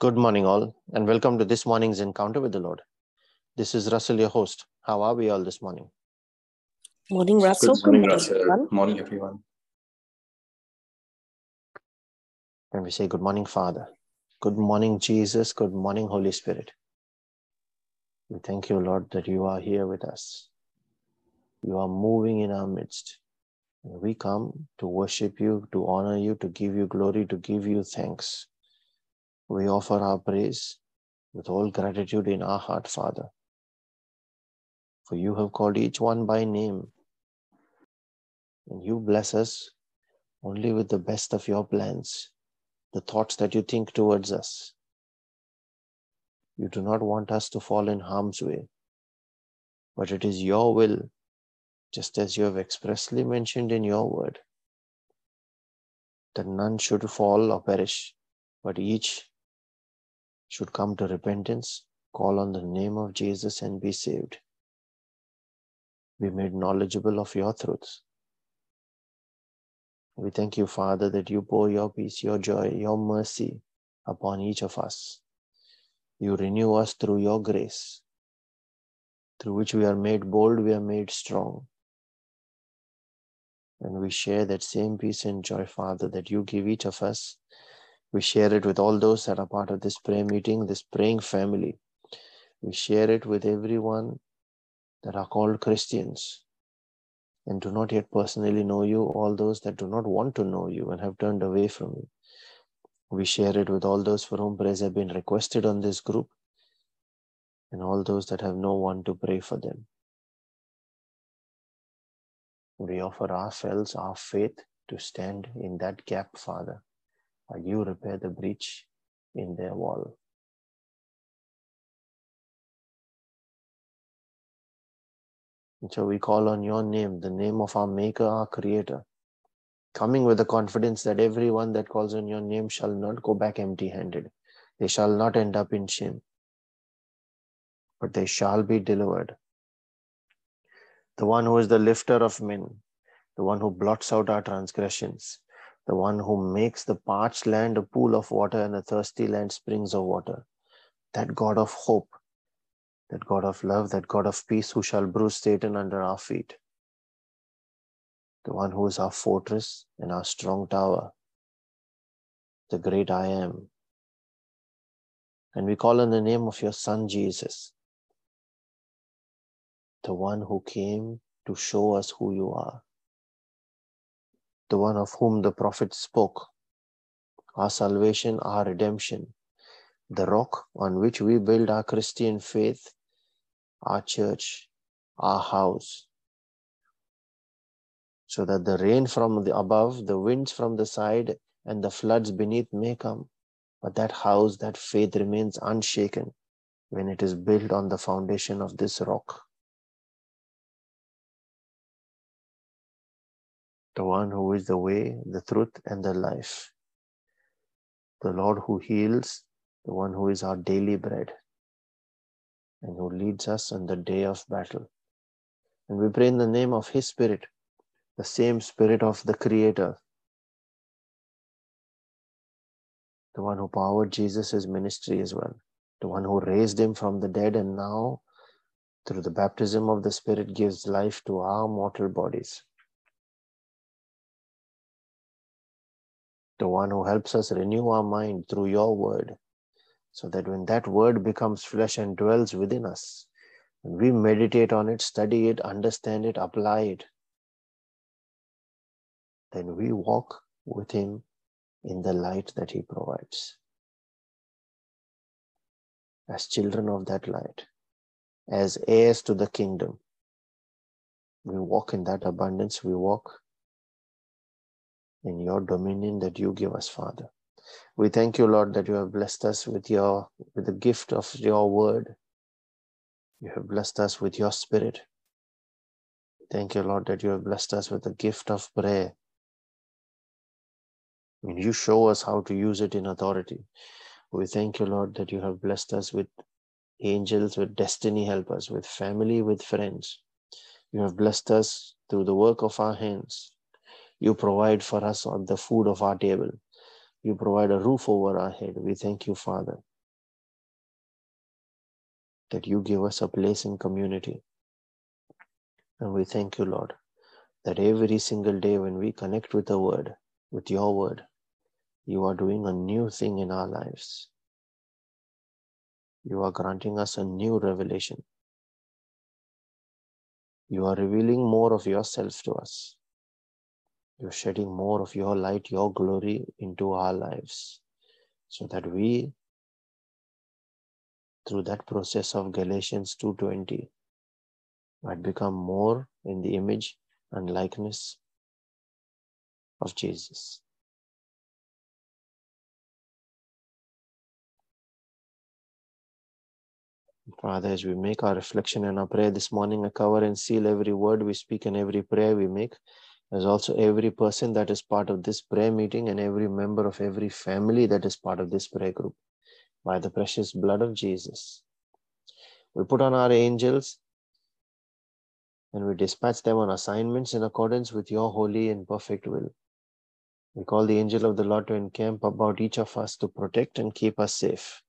Good morning, all, and welcome to this morning's encounter with the Lord. This is Russell, your host. How are we all this morning? Morning, Russell. Good morning, Russell. Good morning, everyone. And we say, Good morning, Father. Good morning, Jesus. Good morning, Holy Spirit. We thank you, Lord, that you are here with us. You are moving in our midst. And we come to worship you, to honor you, to give you glory, to give you thanks. We offer our praise with all gratitude in our heart, Father. For you have called each one by name, and you bless us only with the best of your plans, the thoughts that you think towards us. You do not want us to fall in harm's way, but it is your will, just as you have expressly mentioned in your word, that none should fall or perish, but each should come to repentance, call on the name of Jesus, and be saved. Be made knowledgeable of your truths. We thank you, Father, that you pour your peace, your joy, your mercy upon each of us. You renew us through your grace, through which we are made bold, we are made strong. And we share that same peace and joy, Father, that you give each of us we share it with all those that are part of this prayer meeting, this praying family. We share it with everyone that are called Christians and do not yet personally know you, all those that do not want to know you and have turned away from you. We share it with all those for whom prayers have been requested on this group and all those that have no one to pray for them. We offer ourselves, our faith, to stand in that gap, Father you repair the breach in their wall. And so we call on your name, the name of our Maker, our Creator, coming with the confidence that everyone that calls on your name shall not go back empty handed. They shall not end up in shame, but they shall be delivered. The one who is the lifter of men, the one who blots out our transgressions, the one who makes the parched land a pool of water and the thirsty land springs of water. That God of hope, that God of love, that God of peace, who shall bruise Satan under our feet. The one who is our fortress and our strong tower, the great I am. And we call on the name of your Son Jesus, the one who came to show us who you are the one of whom the prophet spoke, our salvation, our redemption, the rock on which we build our Christian faith, our church, our house, so that the rain from the above, the winds from the side, and the floods beneath may come, but that house, that faith remains unshaken when it is built on the foundation of this rock. The one who is the way, the truth, and the life. The Lord who heals, the one who is our daily bread, and who leads us on the day of battle. And we pray in the name of His Spirit, the same Spirit of the Creator, the one who powered Jesus' ministry as well, the one who raised him from the dead and now, through the baptism of the Spirit, gives life to our mortal bodies. The one who helps us renew our mind through your word, so that when that word becomes flesh and dwells within us, we meditate on it, study it, understand it, apply it, then we walk with him in the light that he provides. As children of that light, as heirs to the kingdom, we walk in that abundance, we walk in your dominion that you give us, Father. We thank you, Lord, that you have blessed us with your with the gift of your word. You have blessed us with your spirit. Thank you, Lord, that you have blessed us with the gift of prayer. And you show us how to use it in authority. We thank you, Lord, that you have blessed us with angels, with destiny helpers, with family, with friends. You have blessed us through the work of our hands. You provide for us on the food of our table. You provide a roof over our head. We thank you, Father. that you give us a place in community. And we thank you, Lord, that every single day when we connect with the word, with your word, you are doing a new thing in our lives. You are granting us a new revelation. You are revealing more of yourself to us. You're shedding more of your light, your glory into our lives so that we through that process of Galatians 2:20 might become more in the image and likeness of Jesus. Father, as we make our reflection and our prayer this morning, I cover and seal every word we speak and every prayer we make, as also every person that is part of this prayer meeting and every member of every family that is part of this prayer group by the precious blood of Jesus. We put on our angels and we dispatch them on assignments in accordance with your holy and perfect will. We call the angel of the Lord to encamp about each of us to protect and keep us safe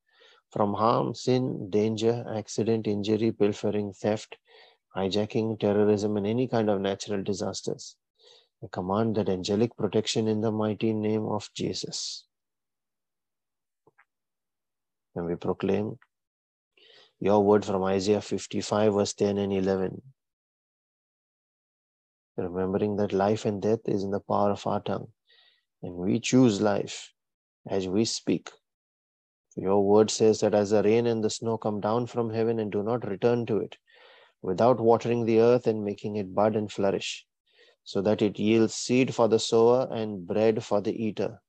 from harm, sin, danger, accident, injury, pilfering, theft, hijacking, terrorism, and any kind of natural disasters. I command that angelic protection in the mighty name of Jesus. And we proclaim your word from Isaiah 55, verse 10 and 11. Remembering that life and death is in the power of our tongue, and we choose life as we speak. Your word says that as the rain and the snow come down from heaven and do not return to it, without watering the earth and making it bud and flourish, so that it yields seed for the sower and bread for the eater.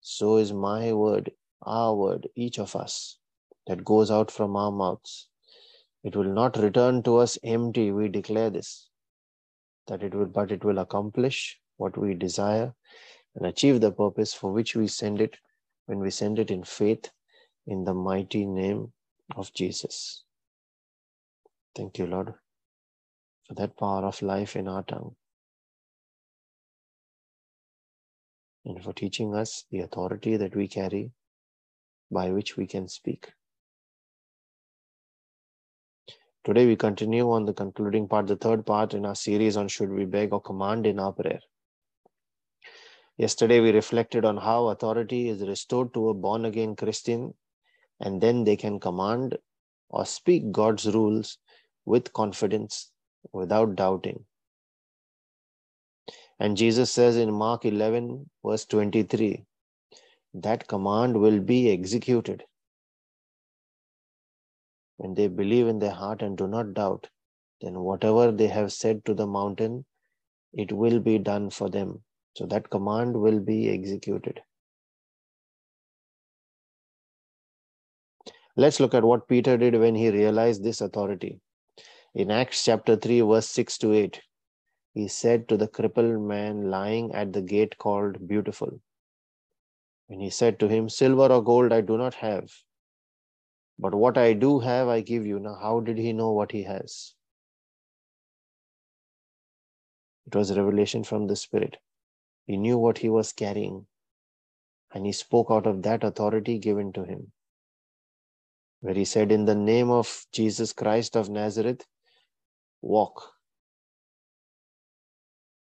So is my word our word, each of us, that goes out from our mouths. It will not return to us empty. We declare this, that it will, but it will accomplish what we desire and achieve the purpose for which we send it when we send it in faith in the mighty name of Jesus. Thank you, Lord, for that power of life in our tongue. And for teaching us the authority that we carry by which we can speak. Today we continue on the concluding part, the third part in our series on should we beg or command in our prayer. Yesterday we reflected on how authority is restored to a born again Christian and then they can command or speak God's rules with confidence without doubting. And Jesus says in Mark 11, verse 23, that command will be executed. When they believe in their heart and do not doubt, then whatever they have said to the mountain, it will be done for them. So that command will be executed. Let's look at what Peter did when he realized this authority. In Acts chapter 3, verse 6 to 8, he said to the crippled man lying at the gate called Beautiful, and he said to him, Silver or gold I do not have, but what I do have I give you. Now, how did he know what he has? It was revelation from the Spirit. He knew what he was carrying, and he spoke out of that authority given to him. Where he said, In the name of Jesus Christ of Nazareth, walk.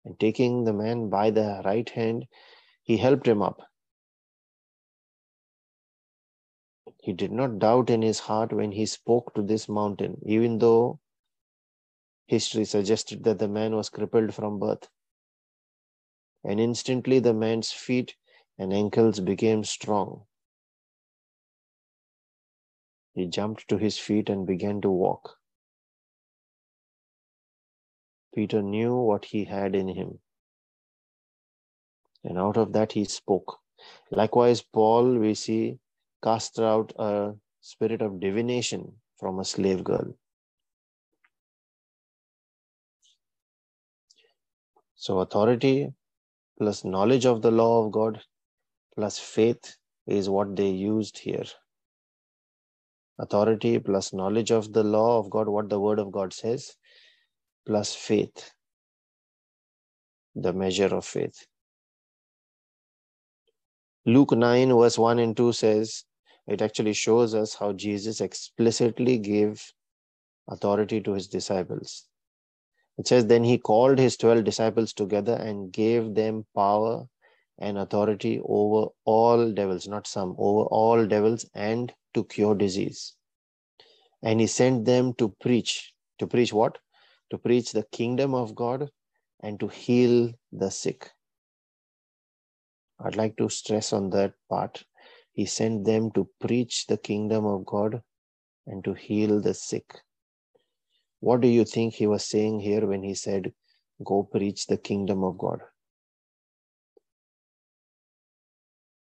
And taking the man by the right hand, he helped him up. He did not doubt in his heart when he spoke to this mountain, even though history suggested that the man was crippled from birth. And instantly the man's feet and ankles became strong. He jumped to his feet and began to walk. Peter knew what he had in him. And out of that he spoke. Likewise, Paul, we see, cast out a spirit of divination from a slave girl. So, authority plus knowledge of the law of God plus faith is what they used here. Authority plus knowledge of the law of God, what the word of God says, plus faith, the measure of faith. Luke 9, verse 1 and 2 says, it actually shows us how Jesus explicitly gave authority to his disciples. It says, Then he called his 12 disciples together and gave them power and authority over all devils, not some, over all devils and to cure disease. And he sent them to preach. To preach what? To preach the kingdom of God and to heal the sick. I'd like to stress on that part. He sent them to preach the kingdom of God and to heal the sick. What do you think he was saying here when he said, Go preach the kingdom of God?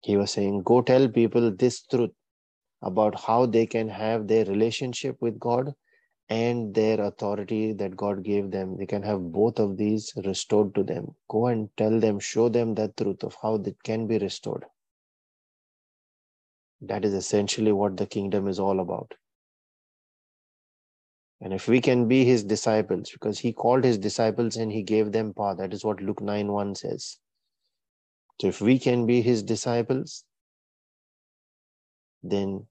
He was saying, Go tell people this truth about how they can have their relationship with God and their authority that God gave them. They can have both of these restored to them. Go and tell them, show them that truth of how it can be restored. That is essentially what the kingdom is all about. And if we can be his disciples, because he called his disciples and he gave them power, that is what Luke 9 1 says. So if we can be his disciples, then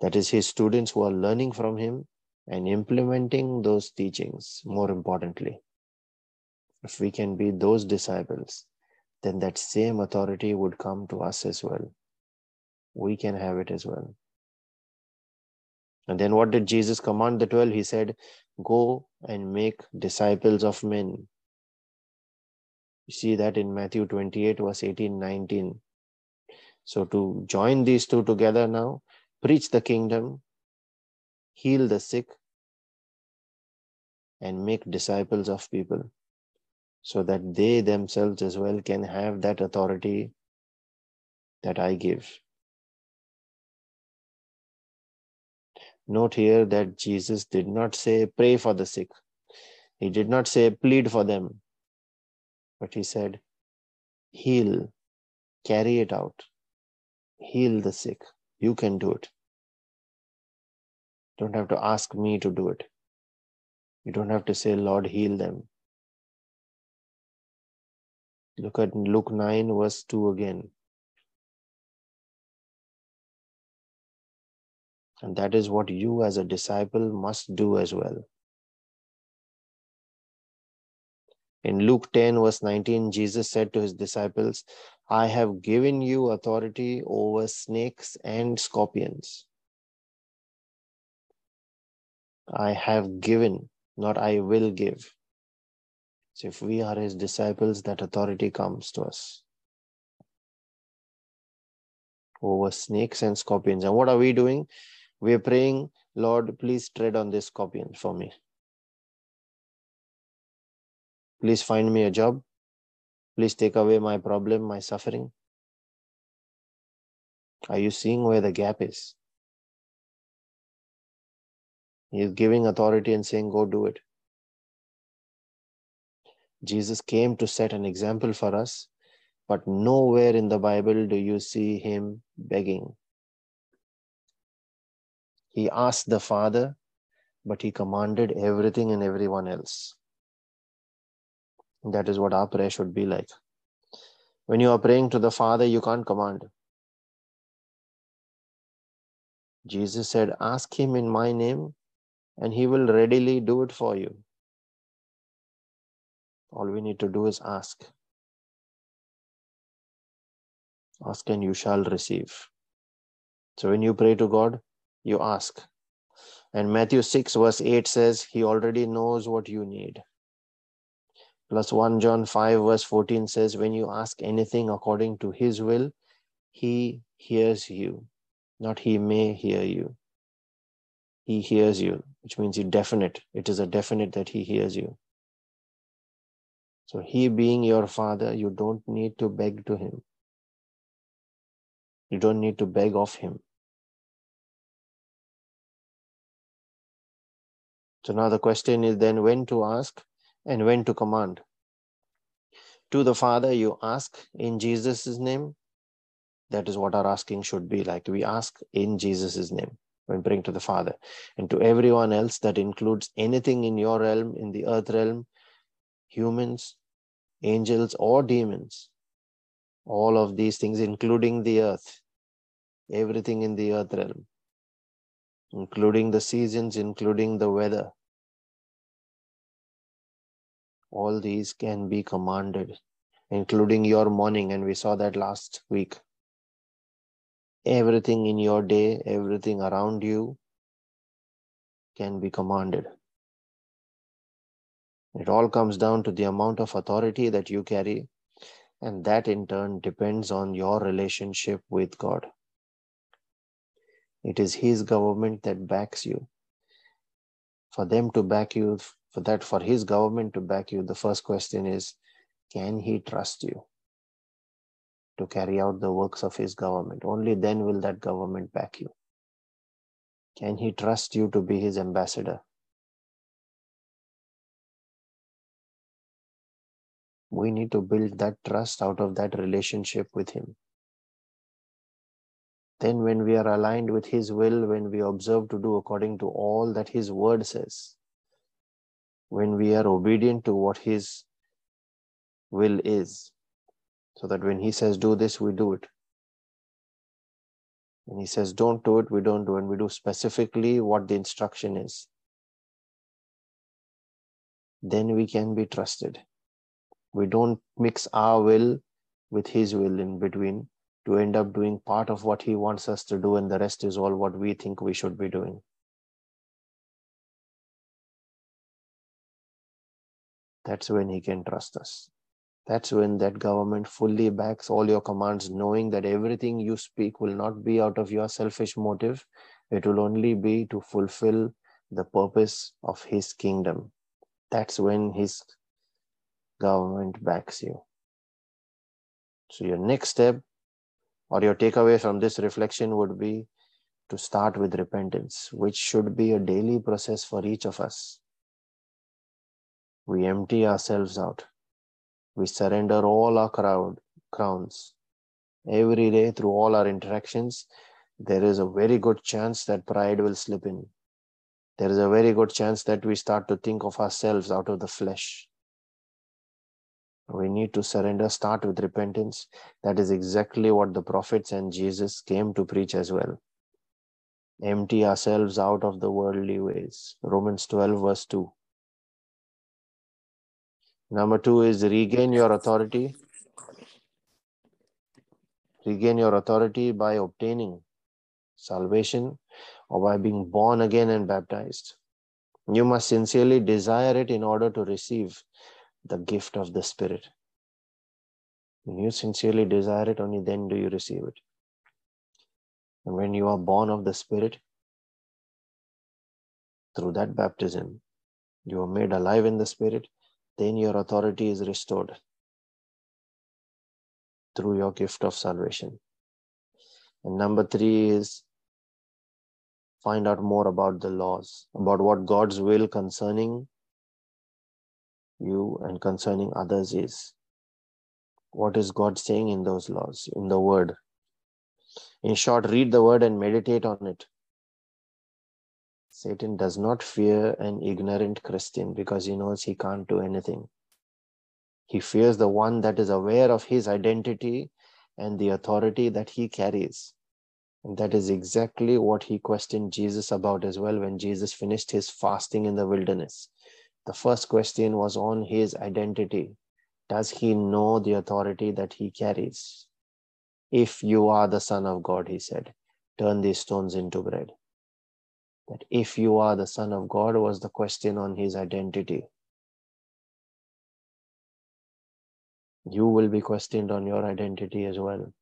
that is his students who are learning from him and implementing those teachings, more importantly. If we can be those disciples, then that same authority would come to us as well. We can have it as well. And then what did Jesus command the 12? He said, Go and make disciples of men. You see that in Matthew 28, verse 18, 19. So to join these two together now, preach the kingdom, heal the sick, and make disciples of people so that they themselves as well can have that authority that I give. Note here that Jesus did not say, pray for the sick. He did not say, plead for them. But he said, heal, carry it out, heal the sick. You can do it. Don't have to ask me to do it. You don't have to say, Lord, heal them. Look at Luke 9, verse 2 again. And that is what you, as a disciple, must do as well. In Luke 10, verse 19, Jesus said to his disciples, I have given you authority over snakes and scorpions. I have given, not I will give. So if we are his disciples, that authority comes to us over snakes and scorpions. And what are we doing? We are praying, Lord, please tread on this scorpion for me. Please find me a job. Please take away my problem, my suffering. Are you seeing where the gap is? He is giving authority and saying, Go do it. Jesus came to set an example for us, but nowhere in the Bible do you see him begging. He asked the Father, but he commanded everything and everyone else. That is what our prayer should be like. When you are praying to the Father, you can't command. Jesus said, Ask him in my name, and he will readily do it for you. All we need to do is ask. Ask and you shall receive. So when you pray to God, you ask. And Matthew 6, verse 8 says, He already knows what you need. Plus 1 John 5, verse 14 says, When you ask anything according to His will, He hears you, not He may hear you. He hears you, which means you definite. It is a definite that He hears you. So, He being your Father, you don't need to beg to Him. You don't need to beg of Him. So now the question is then when to ask and when to command. To the Father, you ask in Jesus' name. That is what our asking should be like. We ask in Jesus' name when praying to the Father. And to everyone else, that includes anything in your realm, in the earth realm, humans, angels, or demons. All of these things, including the earth. everything in the earth realm, including the seasons, including the weather. All these can be commanded, including your morning, and we saw that last week. Everything in your day, everything around you can be commanded. It all comes down to the amount of authority that you carry, and that in turn depends on your relationship with God. It is His government that backs you. For them to back you, for that, for His government to back you, the first question is can He trust you to carry out the works of His government? Only then will that government back you. Can He trust you to be His ambassador? we need to build that trust out of that relationship with Him. Then, when we are aligned with His will, when we observe to do according to all that His word says, when we are obedient to what His will is, so that when He says, Do this, we do it. When He says, Don't do it, we don't do it. And we do specifically what the instruction is. Then we can be trusted. We don't mix our will with His will in between to end up doing part of what He wants us to do, and the rest is all what we think we should be doing. That's when He can trust us. That's when that government fully backs all your commands, knowing that everything you speak will not be out of your selfish motive. It will only be to fulfill the purpose of His kingdom. That's when His government backs you. So, your next step or your takeaway from this reflection would be to start with repentance, which should be a daily process for each of us. We empty ourselves out. We surrender all our crowd, crowns. Every day, through all our interactions, there is a very good chance that pride will slip in. There is a very good chance that we start to think of ourselves out of the flesh. We need to surrender, start with repentance. That is exactly what the prophets and Jesus came to preach as well. Empty ourselves out of the worldly ways. Romans 12, verse 2. Number two is regain your authority. Regain your authority by obtaining salvation or by being born again and baptized. You must sincerely desire it in order to receive the gift of the Spirit. When you sincerely desire it, only then do you receive it. And when you are born of the Spirit, through that baptism, you are made alive in the Spirit, then your authority is restored through your gift of salvation. And number three is find out more about the laws, about what God's will concerning you and concerning others is. What is God saying in those laws, in the word? In short, read the word and meditate on it. Satan does not fear an ignorant Christian because he knows he can't do anything. He fears the one that is aware of his identity and the authority that he carries. And that is exactly what he questioned Jesus about as well when Jesus finished his fasting in the wilderness. The first question was on his identity. Does he know the authority that he carries? If you are the Son of God, he said, turn these stones into bread. That if you are the Son of God was the question on his identity. You will be questioned on your identity as well.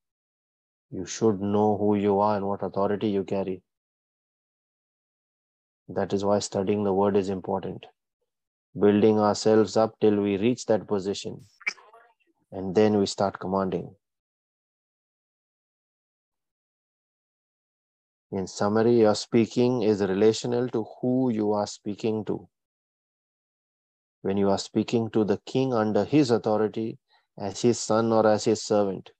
You should know who you are and what authority you carry. That is why studying the word is important building ourselves up till we reach that position. And then we start commanding. In summary, your speaking is relational to who you are speaking to. When you are speaking to the king under his authority, as his son or as his servant,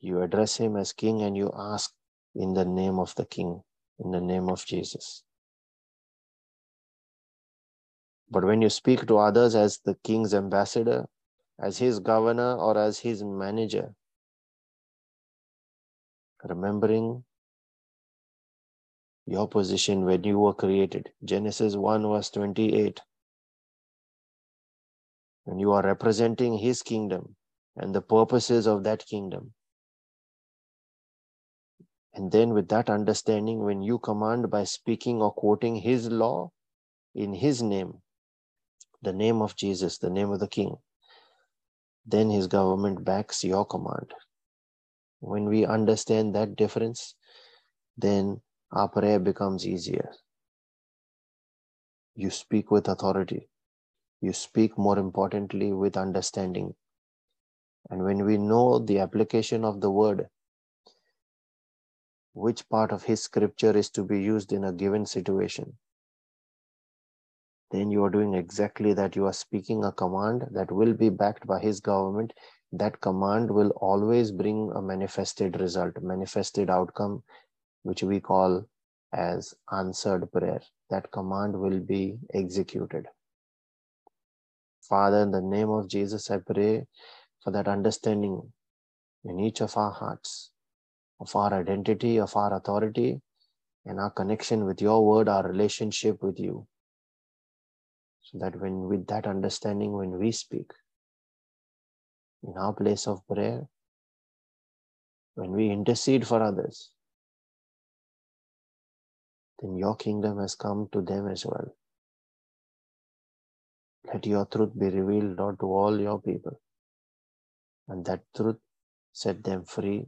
you address him as king and you ask in the name of the king, in the name of Jesus. But when you speak to others as the king's ambassador, as his governor, or as his manager, remembering your position when you were created. Genesis 1 verse 28. When you are representing his kingdom and the purposes of that kingdom. And then, with that understanding, when you command by speaking or quoting his law in his name, the name of Jesus, the name of the king, then his government backs your command. When we understand that difference, then our prayer becomes easier. You speak with authority. You speak more importantly with understanding. And when we know the application of the word, which part of his scripture is to be used in a given situation, then you are doing exactly that. You are speaking a command that will be backed by his government. That command will always bring a manifested result, manifested outcome, which we call as answered prayer. That command will be executed. Father, in the name of Jesus, I pray for that understanding in each of our hearts of our identity, of our authority, and our connection with your word, our relationship with you. So that when, with that understanding, when we speak in our place of prayer, when we intercede for others, then your kingdom has come to them as well. Let your truth be revealed, Lord, to all your people. And that truth set them free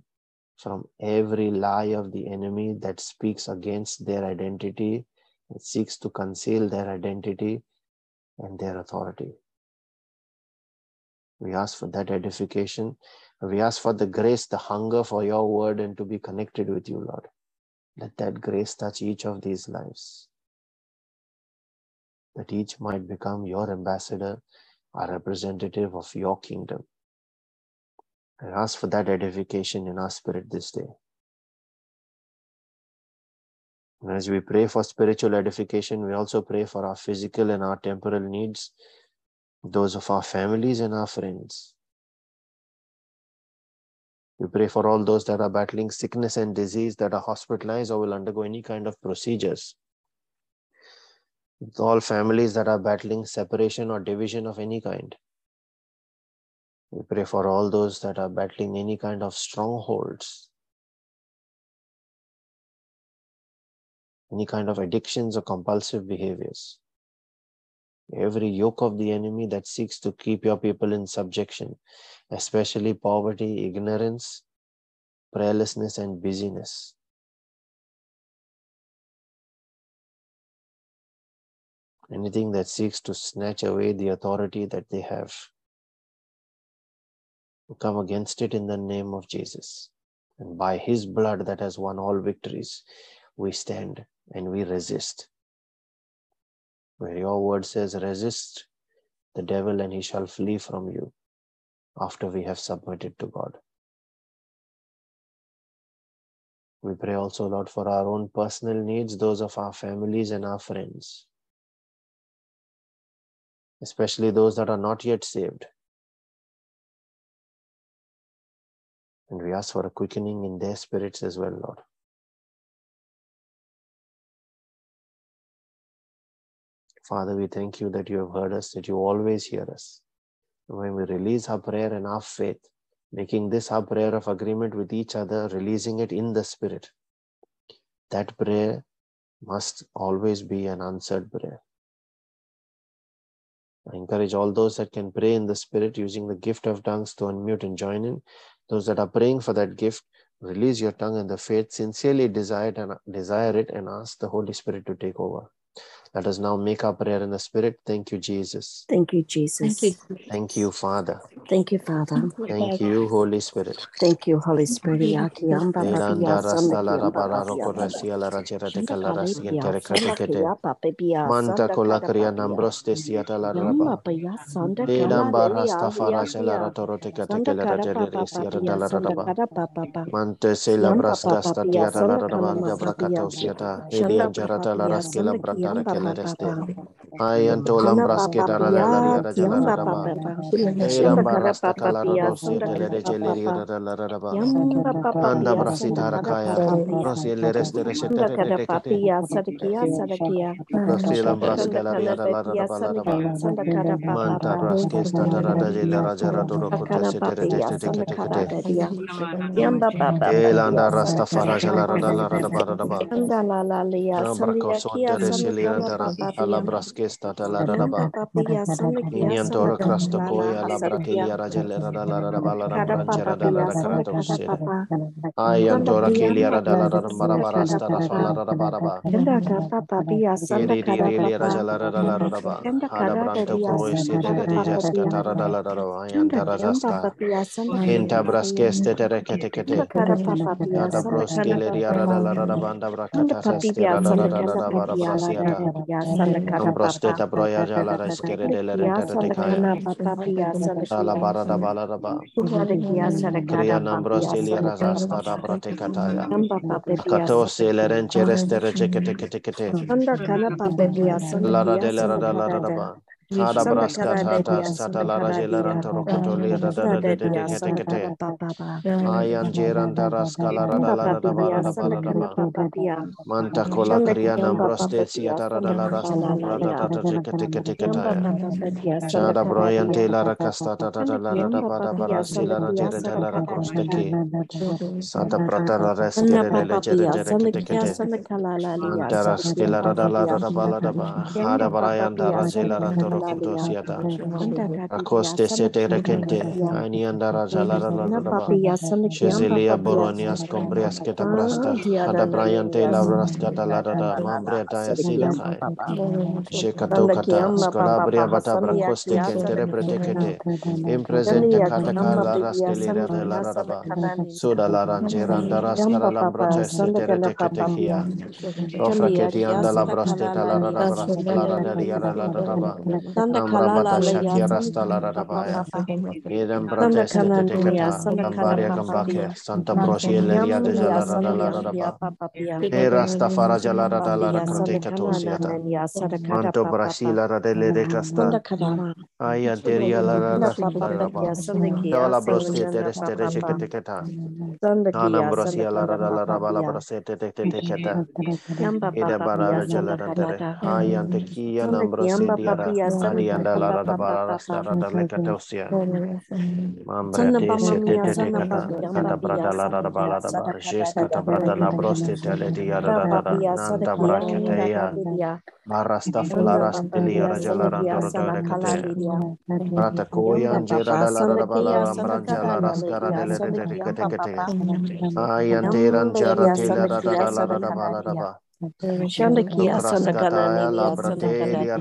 from every lie of the enemy that speaks against their identity, that seeks to conceal their identity and their authority. We ask for that edification. We ask for the grace, the hunger for your word, and to be connected with you, Lord. Let that grace touch each of these lives. That each might become your ambassador, a representative of your kingdom. I ask for that edification in our spirit this day. And as we pray for spiritual edification, we also pray for our physical and our temporal needs, those of our families and our friends. We pray for all those that are battling sickness and disease, that are hospitalized or will undergo any kind of procedures. All families that are battling separation or division of any kind. We pray for all those that are battling any kind of strongholds, any kind of addictions or compulsive behaviors. Every yoke of the enemy that seeks to keep your people in subjection, especially poverty, ignorance, prayerlessness, and busyness. Anything that seeks to snatch away the authority that they have. Come against it in the name of Jesus. And by his blood that has won all victories, we stand and we resist. Where your word says, resist the devil and he shall flee from you after we have submitted to God. We pray also, Lord, for our own personal needs, those of our families and our friends, especially those that are not yet saved. And we ask for a quickening in their spirits as well, Lord. Father, we thank you that you have heard us, that you always hear us. When we release our prayer and our faith, making this our prayer of agreement with each other, releasing it in the Spirit, that prayer must always be an answered prayer. I encourage all those that can pray in the Spirit using the gift of tongues to unmute and join in. Those that are praying for that gift, release your tongue and the faith, sincerely desire it and desire it and ask the Holy Spirit to take over. Let us now make our prayer in the Spirit. Thank you, Jesus. Thank you, Jesus. Thank you. Thank you, Father. Thank you, Father. Thank you, Holy Spirit. Thank you, Holy Spirit. Yaki amba Elanda papia sanda rasta la ki amba rabararo papia corresia la rajera de Shanda calara palipia sientere sanda creticete. kia papia Manta sanda cola kada cria papia. nambroste la raba. paya sanda De kala damba leli rasta ahia faraja la kia. ratoro te la kada rajere papa Yang iya, bapak-bapak ada alabras que esta tala raba inianto ra crasto coia la Prostrata broya jala reskere dele rentere tekaya. Ala bara da bala da ba. Kriya nambro silia razasta da brate kataya. Kato sile renche restere chekete kete kete. Lara dele rada lara da ba. Kada braska tata stata lara jela ranta rokoto lia da da da da da da kete kete. Ayan jeran taras kala rada la rada bara da bala da ba. Manta kola kriya nambroste siata rada la rasta rada da da kete kete kete. Chada broyan te lara kasta tata da la rada bara bara sila na jere da lara kroste ki. Santa prata la reskere de le jere jere kete kete. Antara skela rada la rada bala da ba. Hada barayan dara jela ranta Rokintosiata, Acoste Sete Recente, Aniandara Jalaranaba, Shezilia Boronias Combrias Catabrasta, Adabrayante Lavras Catalada, Mambriata Sidafai, Jecatocata, Scolabria Batabra Coste Cantereprete, Impresente Catacala Rastelera de Laraba, Suda Larangeranda Rascara Lambrote Setere Catechia, Ofra Ketianda Labrasteta Larabra, Laradaria Laraba. Sanda kalala Santa Marianda ada la ba la sta la da le ada Mamma de se te te te cata cata brada la la ba la da ba jes cata brada la broste te le di ara da da da ya. Jera la la la ba la la raskara de le de de cate cate. Ayan teran jara te la da. Shandakia Sandakalani Sandakalani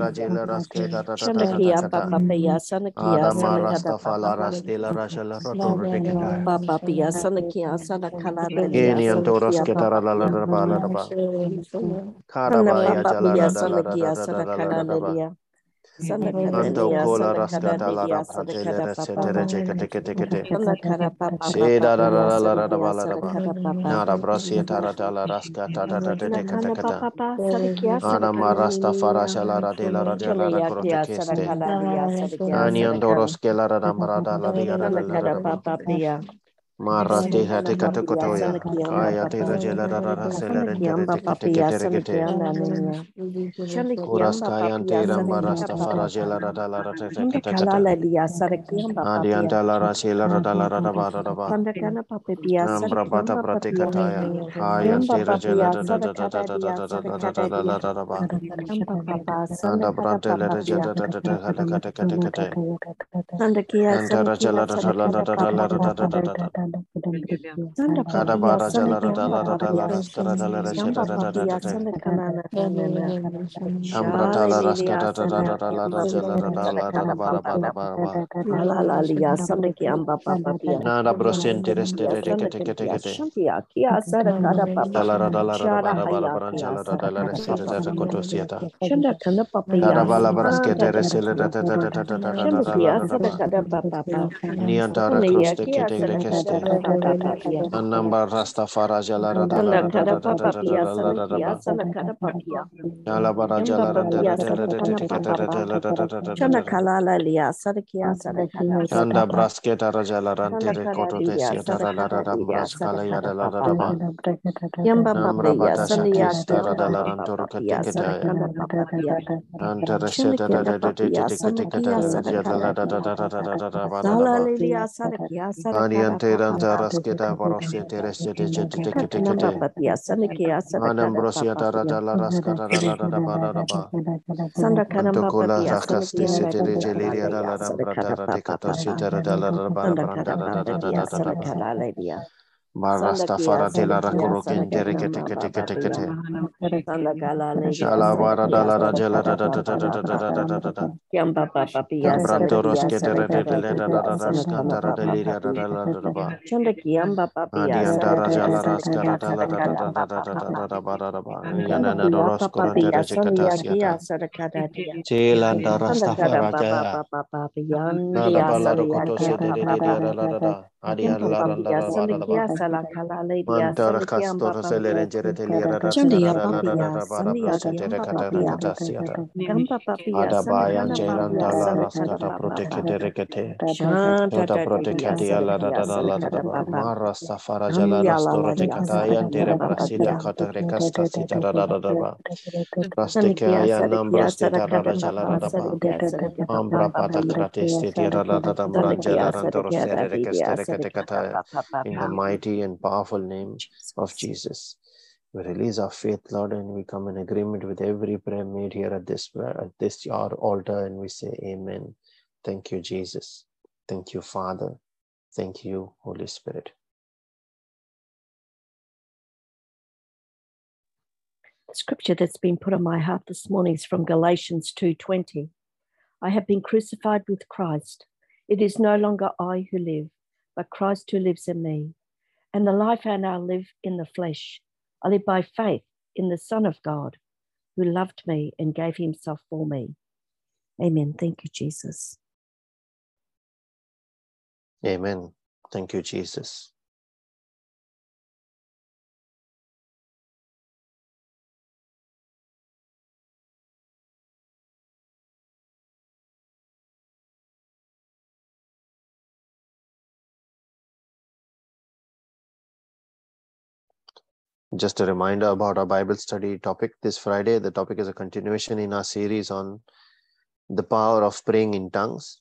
Shandakia Papa Pia Sandakia Sandakalani Papa Pia Sandakia Sandakalani Genian Toras Ketarala Rabala Rabala Karabaya Sandakia Sandakalani Mando kola rasta dala da prajele resete reje kete kete kete. Se da da da da la da da ba la da ba. Na da brasi ta da da la rasta ta da da de de kete kete. Ana ma rasta fara shala ra de la ra de la ra koro te keste. Ani andoro skela ra da mara da la de la la la la. Marati hati kata kotoya, kaya tita jela rara seleren tere teke teke tere kete. Kuras kayan tira maras tafara jela rara lara teke teke teke. Adi anta lara jela rara lara rara bara rara. Nambra bata prati kata ya, kaya tira jela rara rara rara rara rara rara rara bara. Anda prati lere jela rara rara rara teke teke teke. Anta rara jela rara rara rara rara rara rara. Niantara Krishna papa pia sana Kateketaya kana papa pia. Antara Chana Sheta kada Rada papia sana kia sana Jala kada Rada dia. Rada Rada Rada Rada Madam de. Sita Rada Sanda Branda Rada Rada Rada kada lia. Sanda Barasta kia Fara de sana la kia sana Rakuroken kada Terekete mama Kete Kete papia. Kete Sanda kala lia Shala sana Bara kia Dala sana Rajala kada Rada papa Rada Rada papa. Rada Rada Yamba papia sana Ambrantoros kia sana Ketere de kada Leda lia Rada sana kada Raskantara de papa Liria papia. Rada Rada Sanda kiamba papia Adianta sana kia Rajala sana Raskara kia Dala sana Rada kada Rada papa Rada papa. Rada Rada Rada Sanda Yanana kia Doros papia Kurante sana kia kia Jekatasiata sana kada dia. Chilanda Sanda kada Rastafara papa Jaya papa papa yandi Nada asali balado ya koto kia sete de papa de de papa. la Ambra In the mighty and powerful name of Jesus. Jesus. We release our faith, Lord, and we come in agreement with every prayer made here at this at this our altar, and we say, Amen. Thank you, Jesus. Thank you, Father. Thank you, Holy Spirit. The scripture that's been put on my heart this morning is from Galatians 2:20. I have been crucified with Christ. It is no longer I who live, but Christ who lives in me. And the life I now live in the flesh, I live by faith in the Son of God, who loved me and gave himself for me. Amen. Thank you, Jesus. Amen. Thank you, Jesus. Just a reminder about our Bible study topic this Friday. The topic is a continuation in our series on the power of praying in tongues.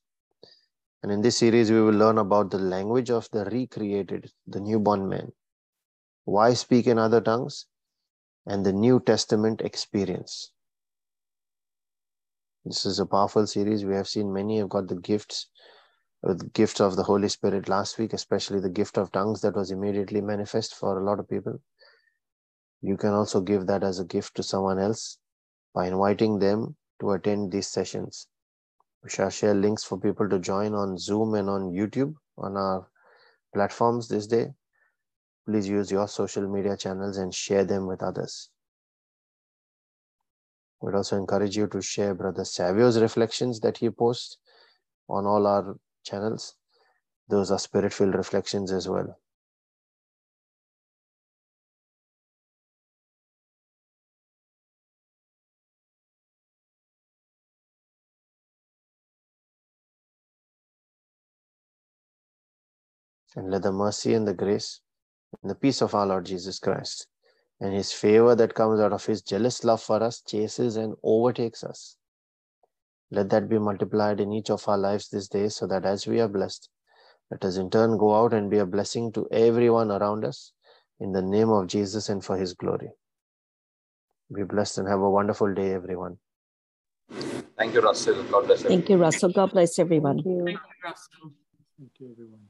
And in this series, we will learn about the language of the recreated, the newborn man. Why speak in other tongues? And the New Testament experience. This is a powerful series. We have seen many have got the gifts, uh, the gifts of the Holy Spirit last week, especially the gift of tongues that was immediately manifest for a lot of people. You can also give that as a gift to someone else by inviting them to attend these sessions. We shall share links for people to join on Zoom and on YouTube on our platforms this day. Please use your social media channels and share them with others. We'd also encourage you to share Brother Savio's reflections that he posts on all our channels. Those are spirit filled reflections as well. And let the mercy and the grace and the peace of our Lord Jesus Christ and his favor that comes out of his jealous love for us chases and overtakes us. Let that be multiplied in each of our lives this day so that as we are blessed, let us in turn go out and be a blessing to everyone around us in the name of Jesus and for his glory. Be blessed and have a wonderful day, everyone. Thank you, Russell. God bless you. Thank you, Russell. God bless everyone. Thank you. Thank you, everyone.